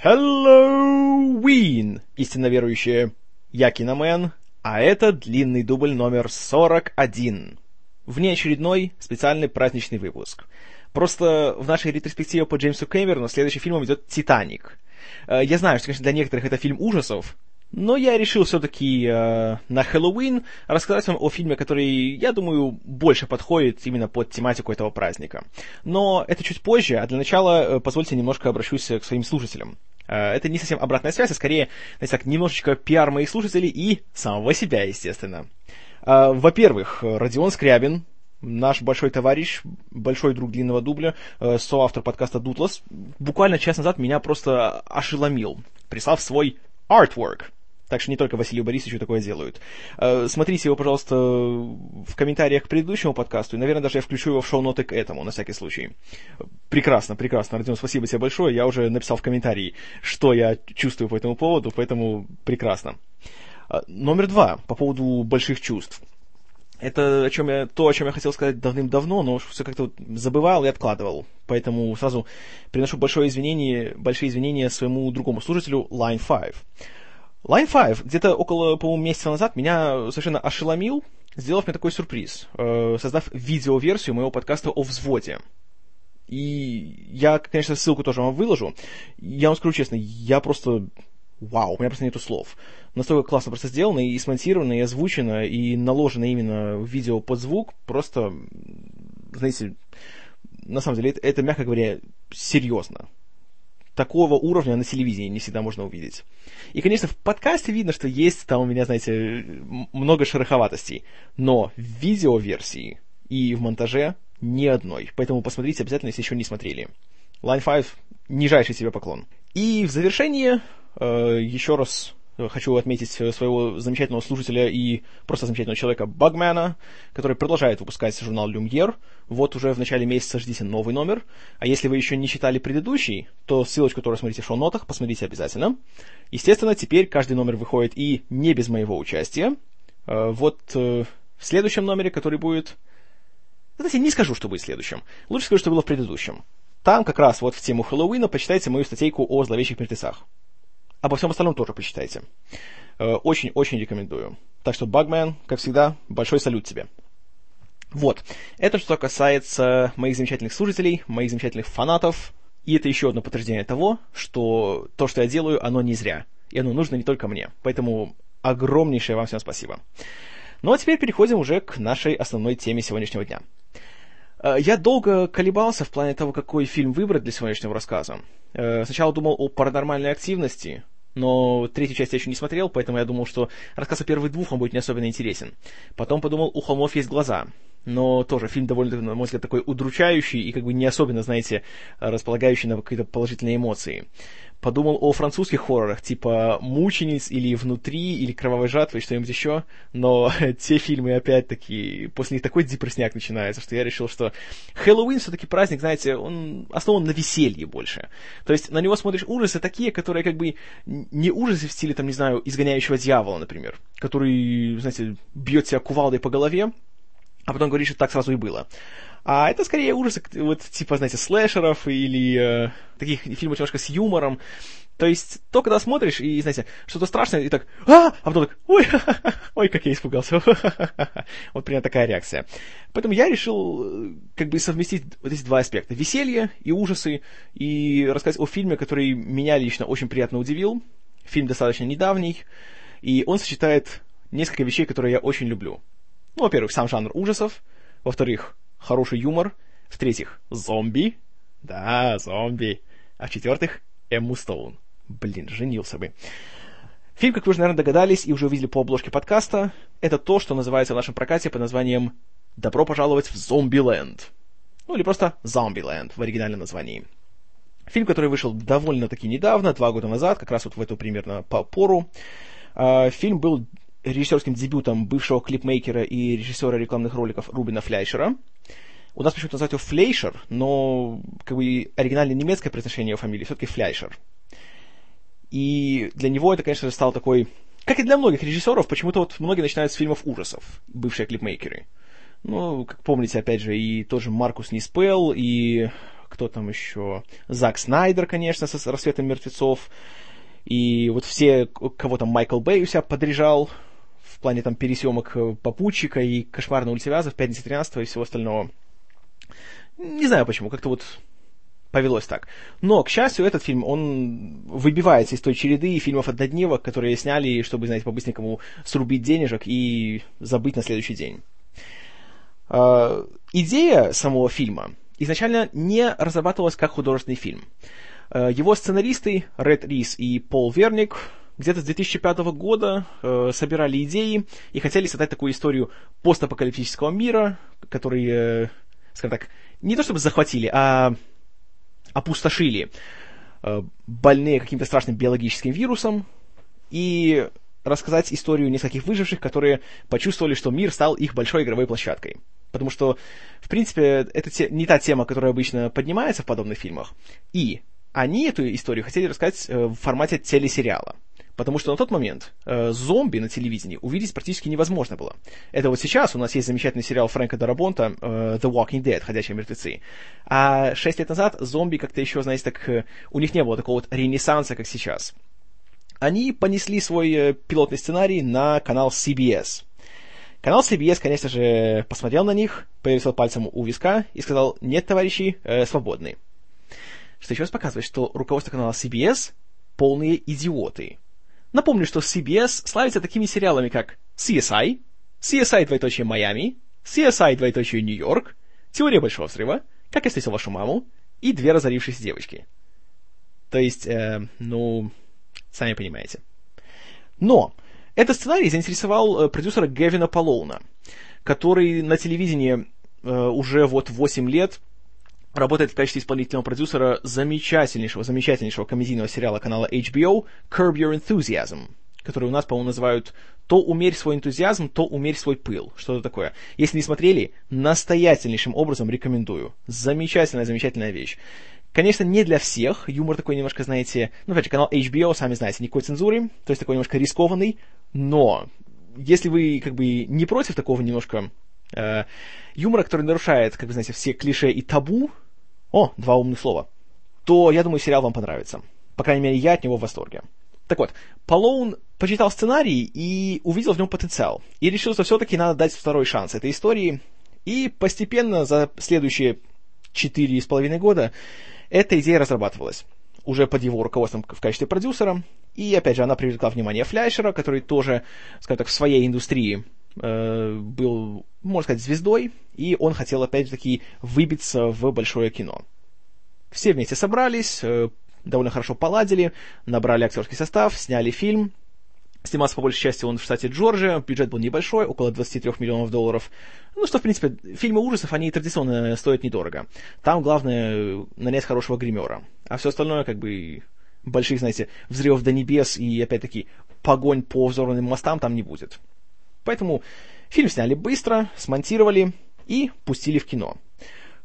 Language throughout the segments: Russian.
Хэллоуин, истинно верующие. Я Киномен, а это длинный дубль номер 41. Внеочередной специальный праздничный выпуск. Просто в нашей ретроспективе по Джеймсу Кэмерону следующим фильмом идет «Титаник». Э, я знаю, что, конечно, для некоторых это фильм ужасов, но я решил все-таки э, на Хэллоуин рассказать вам о фильме, который, я думаю, больше подходит именно под тематику этого праздника. Но это чуть позже, а для начала э, позвольте немножко обращусь к своим слушателям. Э, это не совсем обратная связь, а скорее, знаете, так, немножечко пиар моих слушателей и самого себя, естественно. Э, во-первых, Родион Скрябин, наш большой товарищ, большой друг длинного дубля, э, соавтор подкаста Дутлас, буквально час назад меня просто ошеломил, прислав свой artwork — так что не только Василию Борисовичу такое делают. Э, смотрите его, пожалуйста, в комментариях к предыдущему подкасту, и, наверное, даже я включу его в шоу-ноты к этому, на всякий случай. Прекрасно, прекрасно. Родион, спасибо тебе большое. Я уже написал в комментарии, что я чувствую по этому поводу, поэтому прекрасно. Э, номер два, по поводу больших чувств. Это о чем я, то, о чем я хотел сказать давным-давно, но все как-то забывал и откладывал. Поэтому сразу приношу большое извинение, большие извинения своему другому служителю Line 5. Line 5 где-то около, по-моему, месяца назад меня совершенно ошеломил, сделав мне такой сюрприз, э, создав видеоверсию моего подкаста о взводе. И я, конечно, ссылку тоже вам выложу. Я вам скажу честно, я просто... Вау, у меня просто нету слов. Настолько классно просто сделано, и смонтировано, и озвучено, и наложено именно видео под звук. Просто, знаете, на самом деле, это, это мягко говоря, серьезно такого уровня на телевидении не всегда можно увидеть. И, конечно, в подкасте видно, что есть там у меня, знаете, много шероховатостей. Но в видеоверсии и в монтаже ни одной. Поэтому посмотрите обязательно, если еще не смотрели. Line 5 — нижайший себе поклон. И в завершение э, еще раз хочу отметить своего замечательного слушателя и просто замечательного человека Багмена, который продолжает выпускать журнал Люмьер. Вот уже в начале месяца ждите новый номер. А если вы еще не читали предыдущий, то ссылочку тоже смотрите в шоу-нотах, посмотрите обязательно. Естественно, теперь каждый номер выходит и не без моего участия. Э, вот э, в следующем номере, который будет... Знаете, не скажу, что будет в следующем. Лучше скажу, что было в предыдущем. Там как раз вот в тему Хэллоуина почитайте мою статейку о зловещих мертвецах. Обо всем остальном тоже почитайте. Э, очень-очень рекомендую. Так что, Багмен, как всегда, большой салют тебе. Вот. Это что касается моих замечательных слушателей, моих замечательных фанатов. И это еще одно подтверждение того, что то, что я делаю, оно не зря. И оно нужно не только мне. Поэтому огромнейшее вам всем спасибо. Ну а теперь переходим уже к нашей основной теме сегодняшнего дня. Э, я долго колебался в плане того, какой фильм выбрать для сегодняшнего рассказа. Э, сначала думал о паранормальной активности, но третью часть я еще не смотрел, поэтому я думал, что рассказ о первых двух он будет не особенно интересен. Потом подумал, у холмов есть глаза, но тоже фильм довольно, на мой взгляд, такой удручающий и как бы не особенно, знаете, располагающий на какие-то положительные эмоции подумал о французских хоррорах, типа «Мучениц» или «Внутри», или «Кровавой жатвы» что-нибудь еще, но те фильмы, опять-таки, после них такой депрессняк начинается, что я решил, что Хэллоуин все-таки праздник, знаете, он основан на веселье больше. То есть на него смотришь ужасы такие, которые как бы не ужасы в стиле, там, не знаю, «Изгоняющего дьявола», например, который, знаете, бьет тебя кувалдой по голове, а потом говорит, что так сразу и было. А это скорее ужасы, вот типа, знаете, слэшеров или э, таких фильмов немножко с юмором. То есть, то, когда смотришь, и, знаете, что-то страшное, и так, а, а потом так, ой, ой, как я испугался. вот примерно такая реакция. Поэтому я решил, э, как бы, совместить вот эти два аспекта. Веселье и ужасы, и рассказать о фильме, который меня лично очень приятно удивил. Фильм достаточно недавний, и он сочетает несколько вещей, которые я очень люблю. Ну, во-первых, сам жанр ужасов. Во-вторых, хороший юмор. В-третьих, зомби. Да, зомби. А в-четвертых, Эмму Стоун. Блин, женился бы. Фильм, как вы уже, наверное, догадались и уже увидели по обложке подкаста, это то, что называется в нашем прокате под названием «Добро пожаловать в Зомбиленд». Ну, или просто Зомбиленд в оригинальном названии. Фильм, который вышел довольно-таки недавно, два года назад, как раз вот в эту примерно пору. А, фильм был режиссерским дебютом бывшего клипмейкера и режиссера рекламных роликов Рубина Фляйшера. У нас почему-то называют его Флейшер, но как бы оригинальное немецкое произношение его фамилии все-таки Фляйшер. И для него это, конечно же, стало такой... Как и для многих режиссеров, почему-то вот многие начинают с фильмов ужасов, бывшие клипмейкеры. Ну, как помните, опять же, и тот же Маркус Ниспел, и кто там еще? Зак Снайдер, конечно, с «Рассветом мертвецов». И вот все, кого там Майкл Бэй у себя подряжал в плане там пересъемок э, Попутчика и «Кошмар на улице Вязов», «Пятница 13 и всего остального. Не знаю почему, как-то вот повелось так. Но, к счастью, этот фильм, он выбивается из той череды фильмов однодневок, которые сняли, чтобы, знаете, по-быстренькому срубить денежек и забыть на следующий день. Э, идея самого фильма изначально не разрабатывалась как художественный фильм. Э, его сценаристы Ред Рис и Пол Верник где-то с 2005 года э, собирали идеи и хотели создать такую историю постапокалиптического мира, который, э, скажем так, не то чтобы захватили, а опустошили э, больные каким-то страшным биологическим вирусом и рассказать историю нескольких выживших, которые почувствовали, что мир стал их большой игровой площадкой. Потому что, в принципе, это те, не та тема, которая обычно поднимается в подобных фильмах. И они эту историю хотели рассказать э, в формате телесериала. Потому что на тот момент э, зомби на телевидении увидеть практически невозможно было. Это вот сейчас у нас есть замечательный сериал Фрэнка Дарабонта э, The Walking Dead, Ходячие мертвецы. А шесть лет назад зомби как-то еще, знаете, так, э, у них не было такого вот ренессанса, как сейчас. Они понесли свой э, пилотный сценарий на канал CBS. Канал CBS, конечно же, посмотрел на них, повесил пальцем у виска и сказал, нет, товарищи, э, свободны. Что еще раз показывает, что руководство канала CBS полные идиоты. Напомню, что CBS славится такими сериалами, как CSI, CSI двоеточие Майами, CSI двоеточие Нью-Йорк, Теория Большого Взрыва, Как я встретил вашу маму и Две разорившиеся девочки. То есть, э, ну, сами понимаете. Но этот сценарий заинтересовал э, продюсера Гевина Полоуна, который на телевидении э, уже вот 8 лет работает в качестве исполнительного продюсера замечательнейшего, замечательнейшего комедийного сериала канала HBO Curb Your Enthusiasm, который у нас, по-моему, называют «То умерь свой энтузиазм, то умерь свой пыл». Что-то такое. Если не смотрели, настоятельнейшим образом рекомендую. Замечательная, замечательная вещь. Конечно, не для всех. Юмор такой немножко, знаете... Ну, опять же, канал HBO, сами знаете, никакой цензуры. То есть такой немножко рискованный. Но если вы как бы не против такого немножко э, юмора, который нарушает, как вы знаете, все клише и табу, о, два умных слова, то, я думаю, сериал вам понравится. По крайней мере, я от него в восторге. Так вот, Полоун почитал сценарий и увидел в нем потенциал. И решил, что все-таки надо дать второй шанс этой истории. И постепенно за следующие четыре с половиной года эта идея разрабатывалась уже под его руководством в качестве продюсера. И, опять же, она привлекла внимание Фляйшера, который тоже, скажем так, в своей индустрии э, был, можно сказать, звездой, и он хотел, опять-таки, выбиться в большое кино. Все вместе собрались, э, довольно хорошо поладили, набрали актерский состав, сняли фильм, Снимался по большей части он в штате Джорджия, бюджет был небольшой, около 23 миллионов долларов. Ну что, в принципе, фильмы ужасов, они традиционно стоят недорого. Там главное нанять хорошего гримера. А все остальное, как бы, больших, знаете, взрывов до небес и, опять-таки, погонь по взорванным мостам там не будет. Поэтому фильм сняли быстро, смонтировали и пустили в кино.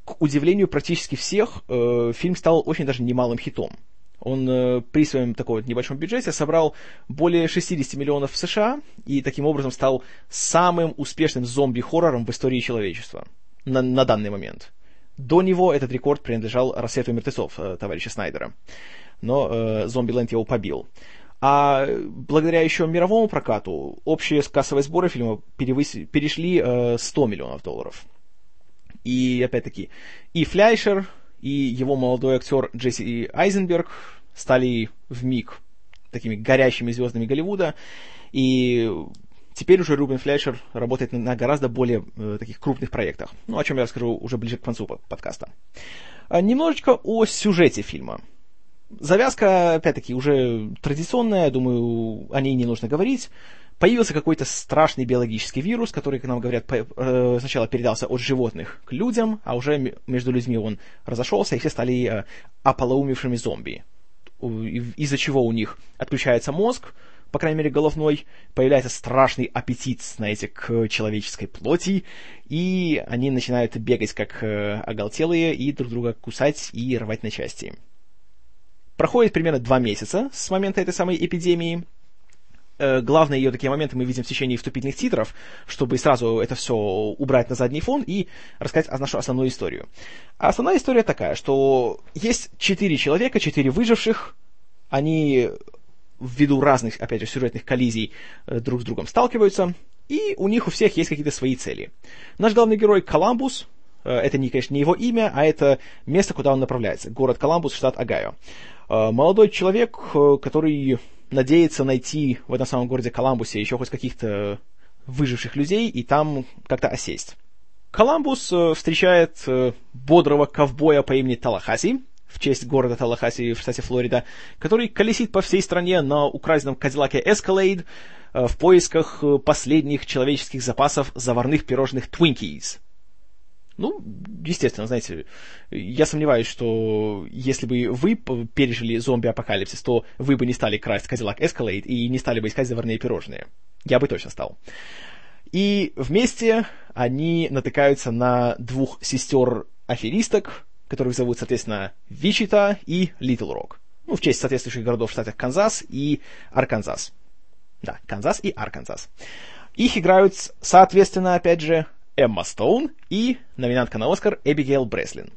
К удивлению практически всех, э, фильм стал очень даже немалым хитом. Он э, при своем таком вот небольшом бюджете собрал более 60 миллионов в США и таким образом стал самым успешным зомби-хоррором в истории человечества на, на данный момент. До него этот рекорд принадлежал «Рассвету мертвецов» э, товарища Снайдера. Но э, «Зомби-ленд» его побил. А благодаря еще мировому прокату общие кассовые сборы фильма перевыси, перешли э, 100 миллионов долларов. И опять-таки и Фляйшер, и его молодой актер Джесси Айзенберг стали в миг такими горящими звездами Голливуда, и теперь уже Рубен Флешер работает на гораздо более э, таких крупных проектах, ну, о чем я расскажу уже ближе к концу подкаста. А, немножечко о сюжете фильма. Завязка, опять-таки, уже традиционная, думаю, о ней не нужно говорить появился какой-то страшный биологический вирус, который, как нам говорят, э, сначала передался от животных к людям, а уже между людьми он разошелся, и все стали э, ополоумевшими зомби. Из-за чего у них отключается мозг, по крайней мере головной, появляется страшный аппетит, знаете, к человеческой плоти, и они начинают бегать как э, оголтелые и друг друга кусать и рвать на части. Проходит примерно два месяца с момента этой самой эпидемии, э, главные ее такие моменты мы видим в течение вступительных титров, чтобы сразу это все убрать на задний фон и рассказать нашу основную историю. А основная история такая, что есть четыре человека, четыре выживших, они ввиду разных, опять же, сюжетных коллизий э, друг с другом сталкиваются, и у них у всех есть какие-то свои цели. Наш главный герой Коламбус, э, это, не, конечно, не его имя, а это место, куда он направляется. Город Коламбус, штат Огайо. Э, молодой человек, который надеется найти в этом самом городе Коламбусе еще хоть каких-то выживших людей и там как-то осесть. Коламбус встречает бодрого ковбоя по имени Талахаси, в честь города Талахаси в штате Флорида, который колесит по всей стране на украденном Кадиллаке Escalade э, в поисках э, последних человеческих запасов заварных пирожных Twinkies. Ну, естественно, знаете, я сомневаюсь, что если бы вы пережили зомби-апокалипсис, то вы бы не стали красть Cadillac Escalade и не стали бы искать заварные пирожные. Я бы точно стал. И вместе они натыкаются на двух сестер-аферисток, которых зовут, соответственно, Вичита и Литл Рок. Ну, в честь соответствующих городов в штатах Канзас и Арканзас. Да, Канзас и Арканзас. Их играют, соответственно, опять же, Эмма Стоун и номинантка на Оскар Эбигейл Бреслин.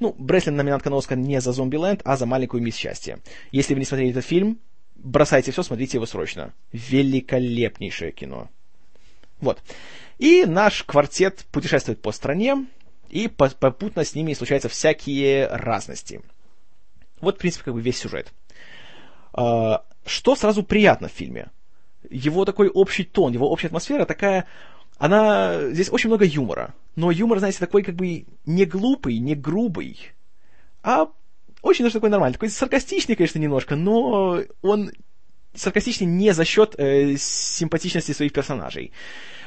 Ну, Бреслин номинантка на Оскар не за Зомбиленд, а за Маленькую мисс Счастье. Если вы не смотрели этот фильм, бросайте все, смотрите его срочно. Великолепнейшее кино. Вот. И наш квартет путешествует по стране, и попутно с ними случаются всякие разности. Вот, в принципе, как бы весь сюжет. А, что сразу приятно в фильме? Его такой общий тон, его общая атмосфера такая... Она... Здесь очень много юмора. Но юмор, знаете, такой как бы не глупый, не грубый, а очень даже такой нормальный. Такой саркастичный, конечно, немножко, но он саркастичный не за счет э, симпатичности своих персонажей.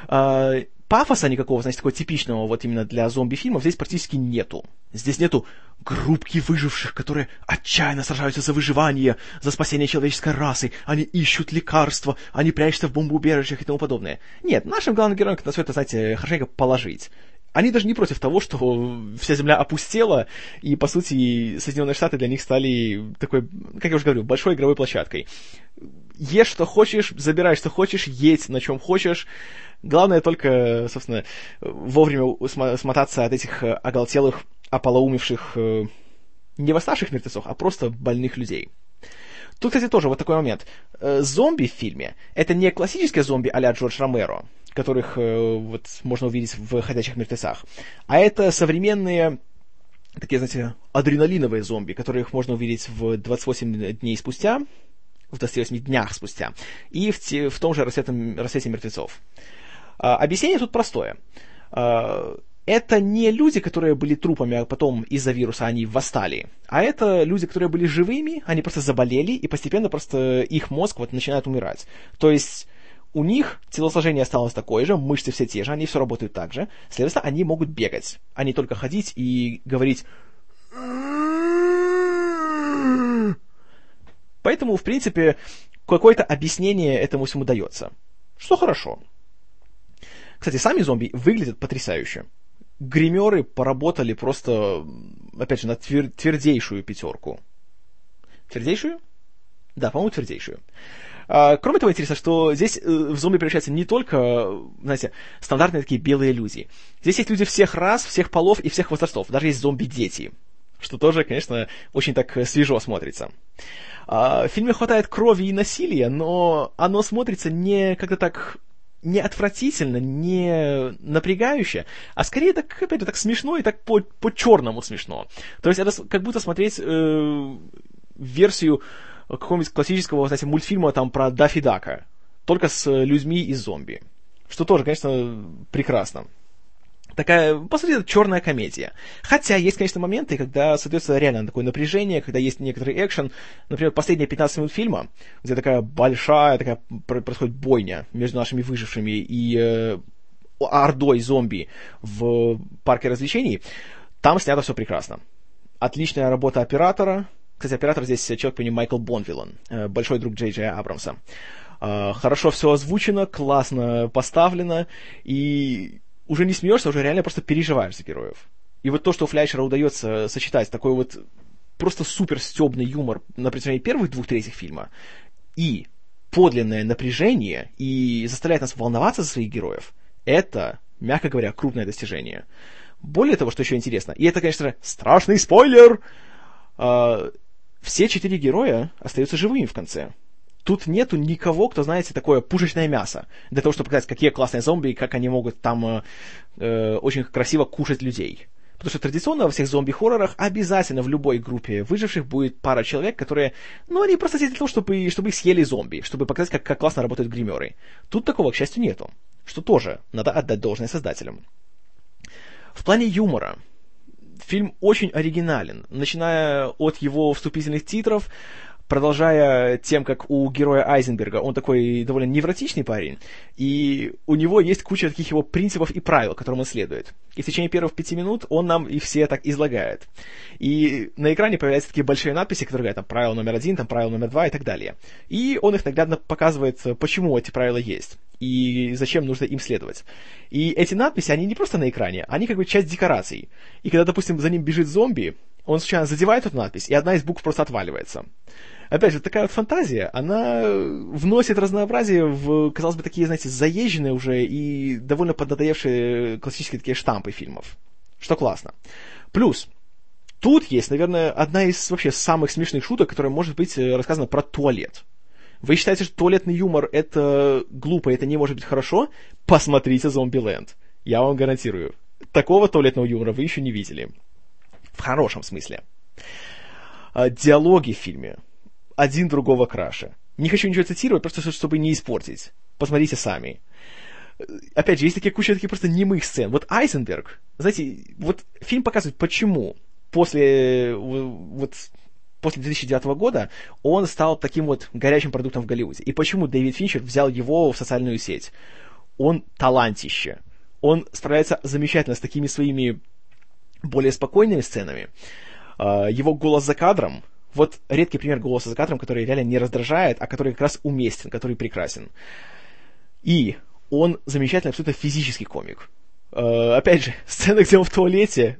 Э, пафоса никакого, значит, такого типичного вот именно для зомби-фильмов здесь практически нету. Здесь нету группки выживших, которые отчаянно сражаются за выживание, за спасение человеческой расы, они ищут лекарства, они прячутся в бомбоубежищах и тому подобное. Нет, нашим главным героям на все это, знаете, хорошенько положить. Они даже не против того, что вся земля опустела, и, по сути, Соединенные Штаты для них стали такой, как я уже говорю, большой игровой площадкой. Ешь, что хочешь, забирай, что хочешь, едь, на чем хочешь, Главное только, собственно, вовремя смотаться от этих э, оголтелых, ополоумевших, э, не восставших мертвецов, а просто больных людей. Тут, кстати, тоже вот такой момент. Э, зомби в фильме — это не классические зомби а-ля Джордж Ромеро, которых вот можно увидеть в «Ходячих мертвецах», а это современные такие, знаете, адреналиновые зомби, которых можно увидеть в 28 дней спустя, в 28 днях спустя, и в, те, в том же рассвете, рассвете мертвецов. А, объяснение тут простое. Это не люди, которые были трупами, а потом из-за вируса они восстали, а это люди, которые были живыми, они просто заболели, и постепенно просто их мозг вот начинает умирать. То есть у них телосложение осталось такое же, мышцы все те же, они все работают так же, следовательно, они могут бегать, а не только ходить и говорить Поэтому, в принципе, какое-то объяснение этому всему дается. Что хорошо. Кстати, сами зомби выглядят потрясающе. Гримеры поработали просто, опять же, на твер- твердейшую пятерку. Твердейшую? Да, по-моему, твердейшую. А, кроме того, интересно, что здесь э, в зомби превращаются не только, знаете, стандартные такие белые люди. Здесь есть люди всех рас, всех полов и всех возрастов. Даже есть зомби-дети. Что тоже, конечно, очень так свежо смотрится. А, в фильме хватает крови и насилия, но оно смотрится не как-то так не отвратительно, не напрягающе, а скорее так, опять же, так смешно и так по, по-черному смешно. То есть это как будто смотреть э, версию какого-нибудь классического, знаете, мультфильма там про Даффи Дака, только с людьми из зомби. Что тоже, конечно, прекрасно такая, по сути, черная комедия. Хотя есть, конечно, моменты, когда создается реально такое напряжение, когда есть некоторый экшен. Например, последние 15 минут фильма, где такая большая такая происходит бойня между нашими выжившими и э, ордой зомби в парке развлечений. Там снято все прекрасно. Отличная работа оператора. Кстати, оператор здесь человек по имени Майкл Бонвиллан, э, большой друг Джей Джей Абрамса. Э, хорошо все озвучено, классно поставлено, и уже не смеешься, уже реально просто переживаешь за героев. И вот то, что у Фляйшера удается сочетать такой вот просто супер стебный юмор на протяжении первых двух третьих фильма и подлинное напряжение и заставляет нас волноваться за своих героев, это, мягко говоря, крупное достижение. Более того, что еще интересно, и это, конечно, страшный спойлер, э, все четыре героя остаются живыми в конце. Тут нету никого, кто, знаете, такое пушечное мясо, для того, чтобы показать, какие классные зомби и как они могут там э, э, очень красиво кушать людей. Потому что традиционно во всех зомби-хоррорах обязательно в любой группе выживших будет пара человек, которые, ну, они просто здесь для того, чтобы, чтобы их съели зомби, чтобы показать, как, как классно работают гримеры. Тут такого, к счастью, нету. Что тоже надо отдать должное создателям. В плане юмора фильм очень оригинален, начиная от его вступительных титров, продолжая тем, как у героя Айзенберга, он такой довольно невротичный парень, и у него есть куча таких его принципов и правил, которым он следует. И в течение первых пяти минут он нам и все так излагает. И на экране появляются такие большие надписи, которые говорят, там, правило номер один, там, правило номер два и так далее. И он их наглядно показывает, почему эти правила есть и зачем нужно им следовать. И эти надписи, они не просто на экране, они как бы часть декораций. И когда, допустим, за ним бежит зомби, он случайно задевает эту надпись, и одна из букв просто отваливается опять же, такая вот фантазия, она вносит разнообразие в, казалось бы, такие, знаете, заезженные уже и довольно поднадоевшие классические такие штампы фильмов. Что классно. Плюс, тут есть, наверное, одна из вообще самых смешных шуток, которая может быть э, рассказана про туалет. Вы считаете, что туалетный юмор это глупо, это не может быть хорошо? Посмотрите «Зомбиленд». Я вам гарантирую. Такого туалетного юмора вы еще не видели. В хорошем смысле. А, диалоги в фильме один другого краше. Не хочу ничего цитировать, просто чтобы не испортить. Посмотрите сами. Опять же, есть такие куча таких просто немых сцен. Вот Айзенберг, знаете, вот фильм показывает, почему после вот после 2009 года он стал таким вот горячим продуктом в Голливуде. И почему Дэвид Финчер взял его в социальную сеть? Он талантище. Он справляется замечательно с такими своими более спокойными сценами. А, его голос за кадром, вот редкий пример голоса за кадром, который реально не раздражает, а который как раз уместен, который прекрасен. И он замечательный абсолютно физический комик. Э, опять же, сцена, где он в туалете,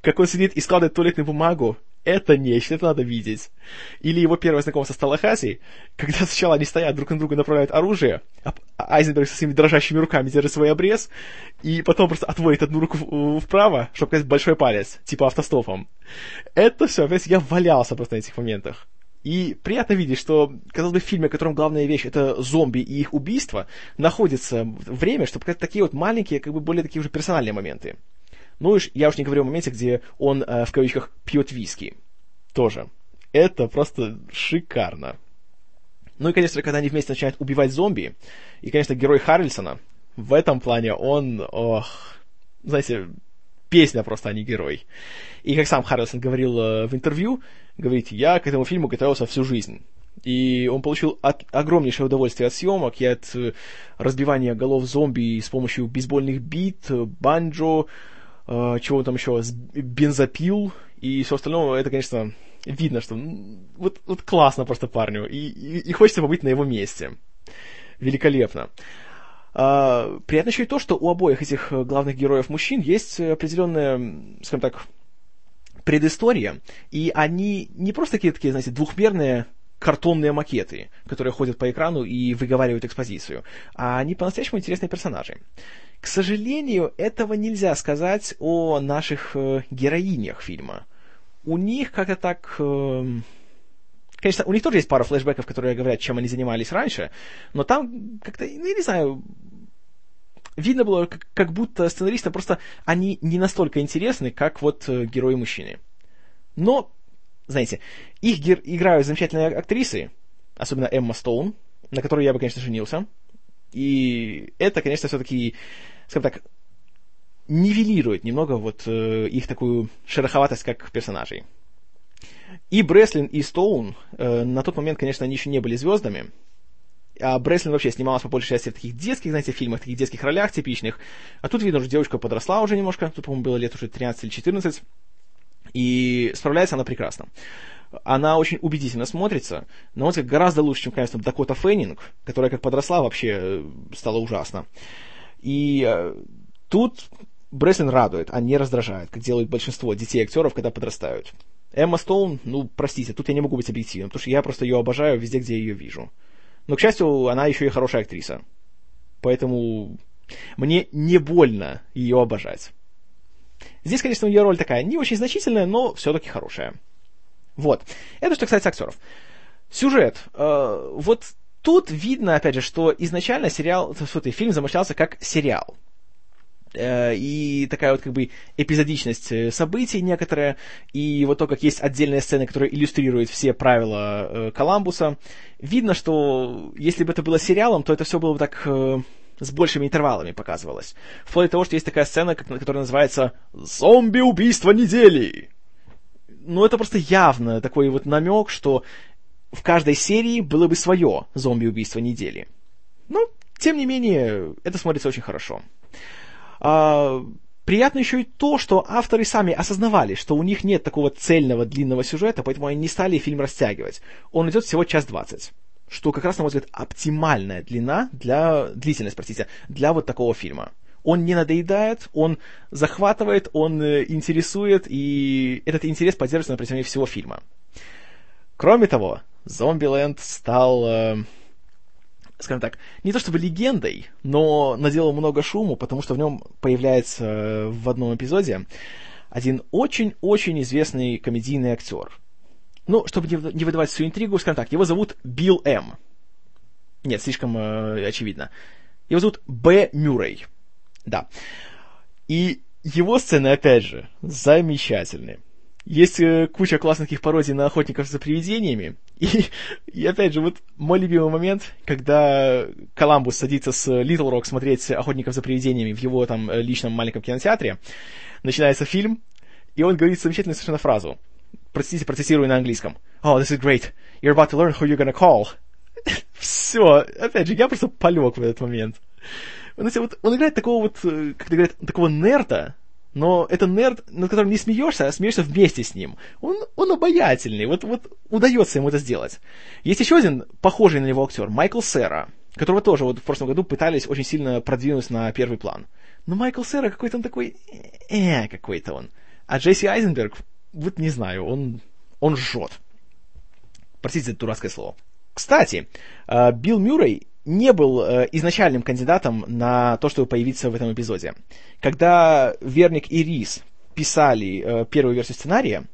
как он сидит и складывает туалетную бумагу, это нечто, это надо видеть. Или его первое знакомство с Талахаси, когда сначала они стоят, друг на друга направляют оружие, а Айзенберг со своими дрожащими руками держит свой обрез, и потом просто отводит одну руку вправо, чтобы показать большой палец, типа автостопом. Это все, понимаете, я валялся просто на этих моментах. И приятно видеть, что, казалось бы, в фильме, в котором главная вещь — это зомби и их убийство, находится время, чтобы показать такие вот маленькие, как бы более такие уже персональные моменты. Ну, и я уж не говорю о моменте, где он, э, в кавычках, пьет виски. Тоже. Это просто шикарно. Ну и, конечно, когда они вместе начинают убивать зомби, и, конечно, герой Харрельсона, в этом плане он, ох, знаете, песня просто, а не герой. И как сам Харрисон говорил э, в интервью, говорит, я к этому фильму готовился всю жизнь. И он получил от, огромнейшее удовольствие от съемок и от э, разбивания голов зомби с помощью бейсбольных бит, банджо, э, чего там еще, бензопил и все остальное, это, конечно, видно, что вот, вот классно просто парню, и, и, и хочется побыть на его месте. Великолепно. А, приятно еще и то, что у обоих этих главных героев мужчин есть определенная, скажем так, предыстория, и они не просто такие, такие знаете, двухмерные картонные макеты, которые ходят по экрану и выговаривают экспозицию, а они по-настоящему интересные персонажи. К сожалению, этого нельзя сказать о наших э, героинях фильма. У них как-то так... Э, конечно, у них тоже есть пара флешбеков, которые говорят, чем они занимались раньше, но там как-то, ну, я не знаю, видно было, как, как будто сценаристам просто они не настолько интересны, как вот э, герои-мужчины. Но, знаете, их гер- играют замечательные актрисы, особенно Эмма Стоун, на которой я бы, конечно, женился. И это, конечно, все-таки, скажем так, нивелирует немного вот э, их такую шероховатость как персонажей. И Бреслин, и Стоун э, на тот момент, конечно, они еще не были звездами. А Бреслин вообще снималась по большей части в таких детских, знаете, фильмах, таких детских ролях типичных. А тут видно, что девочка подросла уже немножко. Тут, по-моему, было лет уже 13 или 14. И справляется она прекрасно она очень убедительно смотрится, но вот гораздо лучше, чем, конечно, Дакота Феннинг, которая как подросла вообще э, стала ужасно. И э, тут Бреслин радует, а не раздражает, как делают большинство детей-актеров, когда подрастают. Эмма Стоун, ну, простите, тут я не могу быть объективным, потому что я просто ее обожаю везде, где я ее вижу. Но, к счастью, она еще и хорошая актриса. Поэтому мне не больно ее обожать. Здесь, конечно, ее роль такая не очень значительная, но все-таки хорошая. Вот. Это что касается актеров. Сюжет. Э, вот тут видно, опять же, что изначально сериал, что фильм замышлялся как сериал. Э, и такая вот как бы эпизодичность э, событий некоторая, и вот то, как есть отдельная сцена, которая иллюстрирует все правила э, Коламбуса, видно, что если бы это было сериалом, то это все было бы так с большими интервалами показывалось. Вплоть до того, что есть такая сцена, которая называется «Зомби-убийство недели». Ну, это просто явно такой вот намек, что в каждой серии было бы свое зомби-убийство недели. Но, тем не менее, это смотрится очень хорошо. А, приятно еще и то, что авторы сами осознавали, что у них нет такого цельного длинного сюжета, поэтому они не стали фильм растягивать. Он идет всего час двадцать. Что как раз, на мой взгляд, оптимальная длина для... длительность, простите, для вот такого фильма. Он не надоедает, он захватывает, он э, интересует, и этот интерес поддерживается на протяжении всего фильма. Кроме того, Зомбиленд стал э, скажем так, не то чтобы легендой, но наделал много шуму, потому что в нем появляется э, в одном эпизоде один очень-очень известный комедийный актер. Ну, чтобы не выдавать всю интригу, скажем так, его зовут Билл М. Нет, слишком э, очевидно. Его зовут Б. Мюррей. Да. И его сцены, опять же, замечательные. Есть э, куча классных таких пародий на охотников за привидениями. И, и опять же, вот мой любимый момент, когда Коламбус садится с Литл Рок смотреть охотников за привидениями в его там э, личном маленьком кинотеатре, начинается фильм, и он говорит замечательную совершенно фразу. Простите, процессирую на английском. Oh, this is great. You're about to learn who you're gonna call. Все, опять же, я просто полег в этот момент. Он, вот, он играет такого вот, э, как говорят, такого нерда, но это нерд, над которым не смеешься, а смеешься вместе с ним. Он, он обаятельный, вот, вот удается ему это сделать. Есть еще один похожий на него актер, Майкл Сера, которого тоже вот в прошлом году пытались очень сильно продвинуть на первый план. Но Майкл Сера какой-то он такой, э, какой-то он. А Джесси Айзенберг, вот не знаю, он, он жжет. Простите за это дурацкое слово. Кстати, э, Билл Мюррей не был э, изначальным кандидатом на то, чтобы появиться в этом эпизоде. Когда Верник и Рис писали э, первую версию сценария,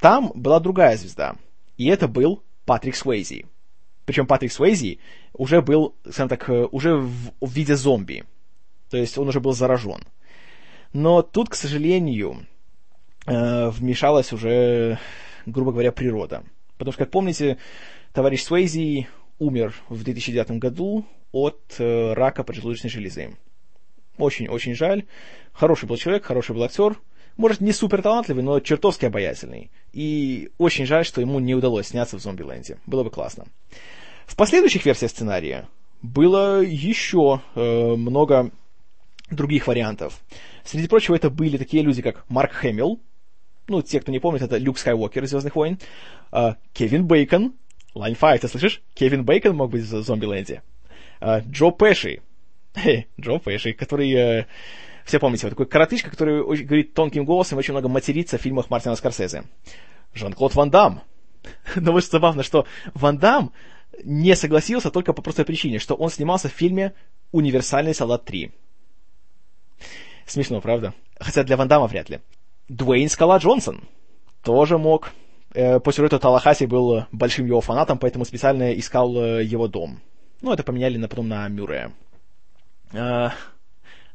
там была другая звезда. И это был Патрик Суэйзи. Причем Патрик Суэйзи уже был, скажем так, уже в, в виде зомби. То есть он уже был заражен. Но тут, к сожалению, вмешалась уже, грубо говоря, природа. Потому что, как помните, товарищ Суэйзи умер в 2009 году от э, рака поджелудочной железы. Очень-очень жаль. Хороший был человек, хороший был актер. Может, не супер талантливый, но чертовски обаятельный. И очень жаль, что ему не удалось сняться в Зомбиленде. Было бы классно. В последующих версиях сценария было еще э, много других вариантов. Среди прочего, это были такие люди, как Марк Хэмилл, ну, те, кто не помнит, это Люк Скайуокер из «Звездных войн», э, Кевин Бейкон, 5, ты слышишь? Кевин Бейкон мог быть в Зомбиленде. Uh, Джо Пэши. Hey, Джо Пэши, который... Uh, все помните, вот такой коротышка, который очень, говорит тонким голосом, очень много матерится в фильмах Мартина Скорсезе. Жан-Клод Ван Дам. Но вот забавно, что Ван Дам не согласился только по простой причине, что он снимался в фильме «Универсальный солдат 3». Смешно, правда? Хотя для Ван Дамма вряд ли. Дуэйн Скала Джонсон тоже мог. Э, по сюжету Талахаси был большим его фанатом, поэтому специально искал э, его дом. Ну, это поменяли на, потом на Мюррея. Э,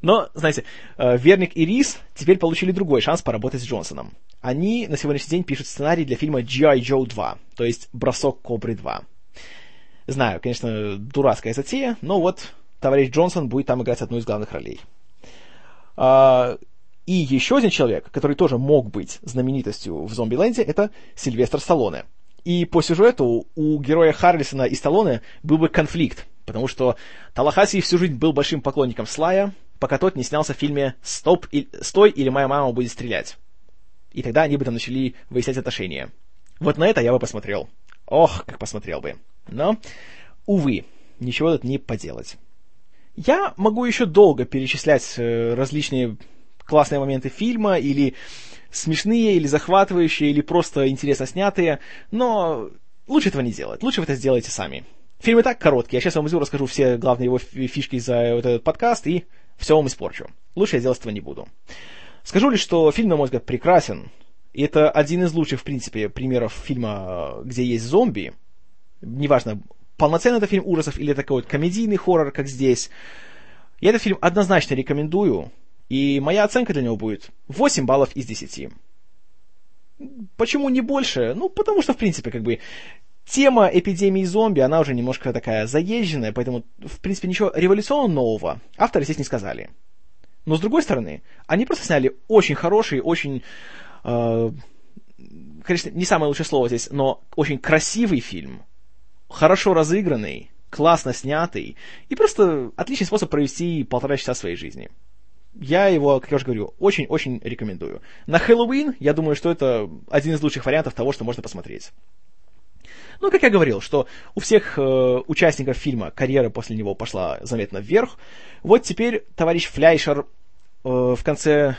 но, знаете, Верник и Рис теперь получили другой шанс поработать с Джонсоном. Они на сегодняшний день пишут сценарий для фильма G.I. Joe 2, то есть «Бросок Кобры 2». Знаю, конечно, дурацкая затея, но вот товарищ Джонсон будет там играть одну из главных ролей. И еще один человек, который тоже мог быть знаменитостью в Зомбиленде, это Сильвестр Сталлоне. И по сюжету у героя Харлисона и Сталлоне был бы конфликт, потому что Талахаси всю жизнь был большим поклонником Слая, пока тот не снялся в фильме «Стоп, и... «Стой или моя мама будет стрелять». И тогда они бы там начали выяснять отношения. Вот на это я бы посмотрел. Ох, как посмотрел бы. Но, увы, ничего тут не поделать. Я могу еще долго перечислять э, различные классные моменты фильма, или смешные, или захватывающие, или просто интересно снятые, но лучше этого не делать. Лучше вы это сделайте сами. Фильм и так короткий, я сейчас вам возьму, расскажу все главные его фишки за вот этот подкаст и все вам испорчу. Лучше я делать этого не буду. Скажу лишь, что фильм, на мой взгляд, прекрасен. И это один из лучших, в принципе, примеров фильма, где есть зомби. Неважно, полноценный это фильм ужасов или это какой-то комедийный хоррор, как здесь. Я этот фильм однозначно рекомендую. И моя оценка для него будет 8 баллов из 10. Почему не больше? Ну, потому что, в принципе, как бы тема эпидемии зомби, она уже немножко такая заезженная, поэтому, в принципе, ничего революционного нового авторы здесь не сказали. Но, с другой стороны, они просто сняли очень хороший, очень, э, конечно, не самое лучшее слово здесь, но очень красивый фильм, хорошо разыгранный, классно снятый, и просто отличный способ провести полтора часа своей жизни. Я его, как я уже говорю, очень-очень рекомендую. На Хэллоуин, я думаю, что это один из лучших вариантов того, что можно посмотреть. Ну, как я говорил, что у всех э, участников фильма карьера после него пошла заметно вверх. Вот теперь товарищ Фляйшер э, в конце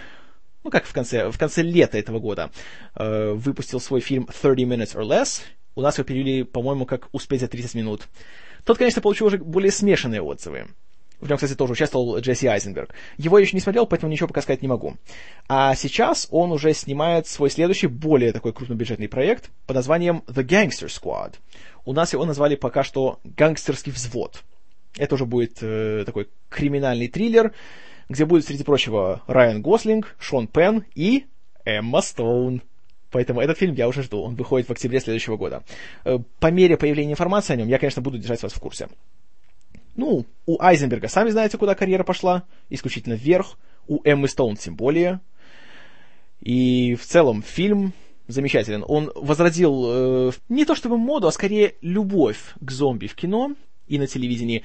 ну как в конце, в конце лета этого года э, выпустил свой фильм 30 Minutes or Less. У нас его перевели, по-моему, как «Успеть за 30 минут». Тот, конечно, получил уже более смешанные отзывы. В нем, кстати, тоже участвовал Джесси Айзенберг. Его я еще не смотрел, поэтому ничего пока сказать не могу. А сейчас он уже снимает свой следующий, более такой крупнобюджетный проект под названием The Gangster Squad. У нас его назвали пока что «Гангстерский взвод». Это уже будет э, такой криминальный триллер, где будет, среди прочего, Райан Гослинг, Шон Пен и Эмма Стоун. Поэтому этот фильм я уже жду. Он выходит в октябре следующего года. Э, по мере появления информации о нем я, конечно, буду держать вас в курсе. Ну, у Айзенберга, сами знаете, куда карьера пошла, исключительно вверх, у Эммы Стоун тем более. И в целом фильм замечателен. Он возродил э, не то чтобы моду, а скорее любовь к зомби в кино и на телевидении.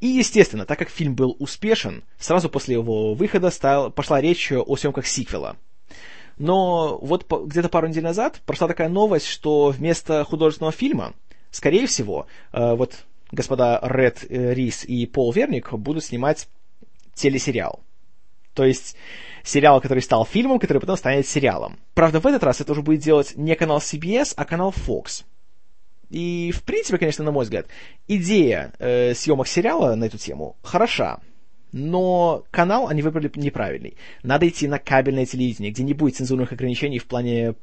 И, естественно, так как фильм был успешен, сразу после его выхода стал, пошла речь о съемках сиквела. Но вот по, где-то пару недель назад прошла такая новость, что вместо художественного фильма, скорее всего, э, вот господа Ред э, Рис и Пол Верник будут снимать телесериал. То есть сериал, который стал фильмом, который потом станет сериалом. Правда, в этот раз это уже будет делать не канал CBS, а канал Fox. И, в принципе, конечно, на мой взгляд, идея э, съемок сериала на эту тему хороша. Но канал они выбрали неправильный. Надо идти на кабельное телевидение, где не будет цензурных ограничений в плане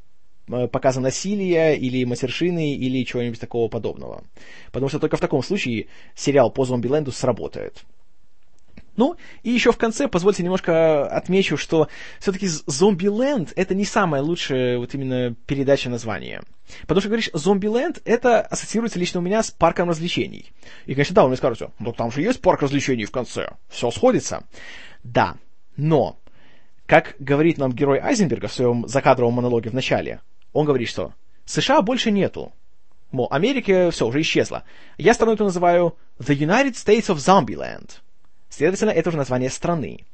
показа насилия или матершины или чего-нибудь такого подобного. Потому что только в таком случае сериал по Зомбиленду сработает. Ну, и еще в конце позвольте немножко отмечу, что все-таки Зомбиленд это не самая лучшая вот именно передача названия. Потому что, говоришь, Зомбиленд, это ассоциируется лично у меня с парком развлечений. И, конечно, да, вы мне скажете, ну там же есть парк развлечений в конце, все сходится. Да, но, как говорит нам герой Айзенберга в своем закадровом монологе в начале, он говорит, что США больше нету. Мол, Америка все, уже исчезла. Я страну эту называю The United States of Zombieland. Следовательно, это уже название страны.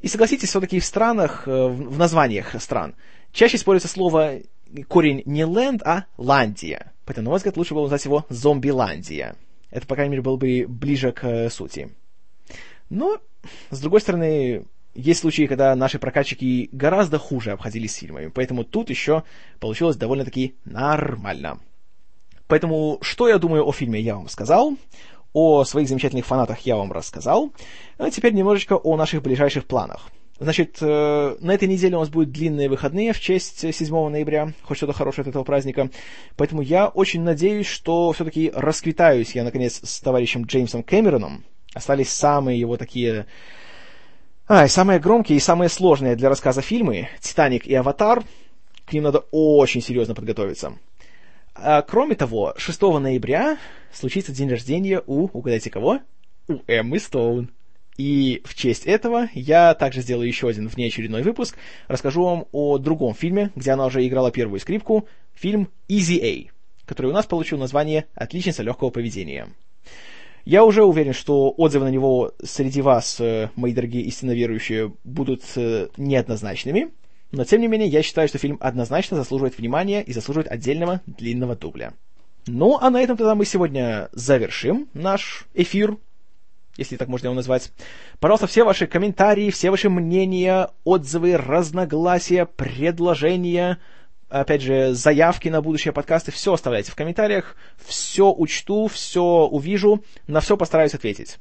И согласитесь, все-таки в странах, э, в названиях стран, чаще используется слово, корень не land, а ландия. Поэтому, на мой взгляд, лучше было назвать его зомбиландия. Это, по крайней мере, было бы ближе к э, сути. Но, с другой стороны, есть случаи, когда наши прокатчики гораздо хуже обходились с фильмами, поэтому тут еще получилось довольно-таки нормально. Поэтому, что я думаю о фильме, я вам сказал. О своих замечательных фанатах я вам рассказал. А теперь немножечко о наших ближайших планах. Значит, э, на этой неделе у нас будут длинные выходные в честь 7 ноября, хоть что-то хорошее от этого праздника. Поэтому я очень надеюсь, что все-таки расквитаюсь я, наконец, с товарищем Джеймсом Кэмероном. Остались самые его такие а, и самые громкие и самые сложные для рассказа фильмы «Титаник» и «Аватар», к ним надо очень серьезно подготовиться. А, кроме того, 6 ноября случится день рождения у, угадайте кого? У Эммы Стоун. И в честь этого я также сделаю еще один внеочередной выпуск, расскажу вам о другом фильме, где она уже играла первую скрипку, фильм «Easy A», который у нас получил название «Отличница легкого поведения». Я уже уверен, что отзывы на него среди вас, э, мои дорогие истинно верующие, будут э, неоднозначными, но тем не менее я считаю, что фильм однозначно заслуживает внимания и заслуживает отдельного длинного дубля. Ну, а на этом тогда мы сегодня завершим наш эфир, если так можно его назвать. Пожалуйста, все ваши комментарии, все ваши мнения, отзывы, разногласия, предложения, опять же, заявки на будущие подкасты, все оставляйте в комментариях, все учту, все увижу, на все постараюсь ответить.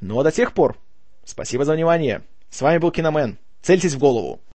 Ну а до тех пор, спасибо за внимание. С вами был Киномен. Цельтесь в голову.